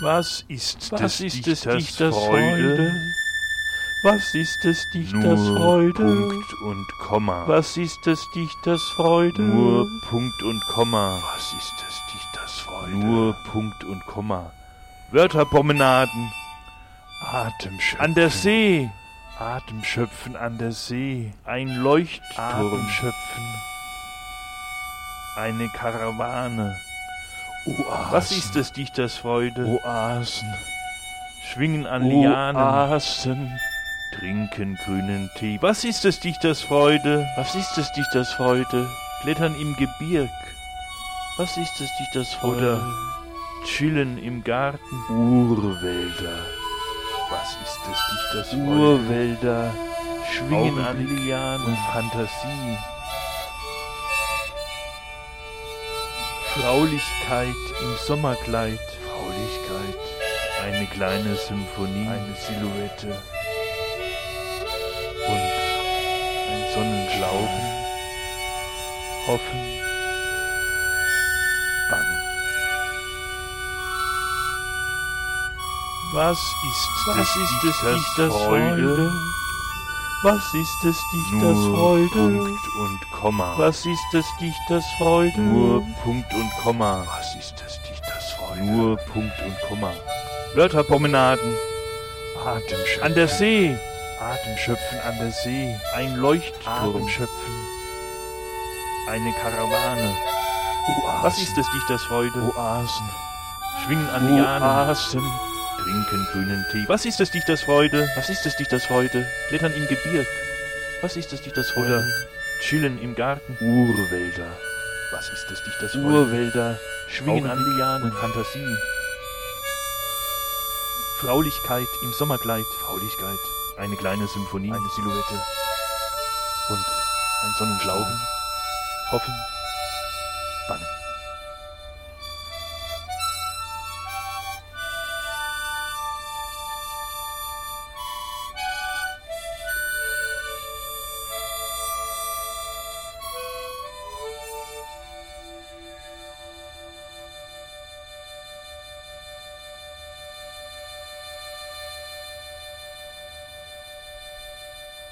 Was ist Was des ist des Dichters, Dichters Freude? Freude? Was ist des Dichters Nur Freude? Punkt und Komma. Was ist des Dichters Freude? Nur Punkt und Komma. Was ist des Dichters Freude? Nur Punkt und Komma. Wörterpromenaden. Atemschöpfen. An der See. Atemschöpfen an der See. Ein Leuchtturm. Atemschöpfen. Eine Karawane. Oasen. Was ist des Dichters Freude? Oasen. Schwingen an Lianen. Oasen. Trinken grünen Tee. Was ist des Dichters Freude? Was ist des Dichters Freude? Klettern im Gebirg. Was ist des Dichters Freude? Chillen im Garten. Urwälder. Was ist des Dichters Freude? Urwälder. Schwingen an Augenblick Lianen. und Fantasie. Fraulichkeit im Sommerkleid. Fraulichkeit. Eine kleine Symphonie. Eine Silhouette. und ein Sonnenglauben. Hoffen. Bangen. Was ist Was des ist Dichters Dichters Freude? Freude? Was ist des Dichters Nur Freude? Punkt und Komma. Was ist des Dichters Freude? Nur Punkt und Komma. Was ist des Dichters Freude? Nur Punkt und Komma. Wörterpromenaden. Atemschöpfen. An der See. Atemschöpfen an der See. Ein Leuchtturm. Atemschöpfen. Eine Karawane. Oasen. Was ist des Dichters Freude? Oasen. Schwingen an Lianen. Oasen. Trinken grünen Tee. Was ist des Dichters Freude? Was ist des Dichters Freude? Klettern im Gebirg. Was ist des Dichters Oder Freude? chillen im Garten. Urwälder. Was ist des Dichters Freude? Urwälder. Schwingen an Augenblick Lianen. und Fantasie. Fraulichkeit im Sommerkleid. Fraulichkeit. Eine kleine Symphonie. Eine Silhouette. und ein Sonnenglauben. Hoffen. Bangen.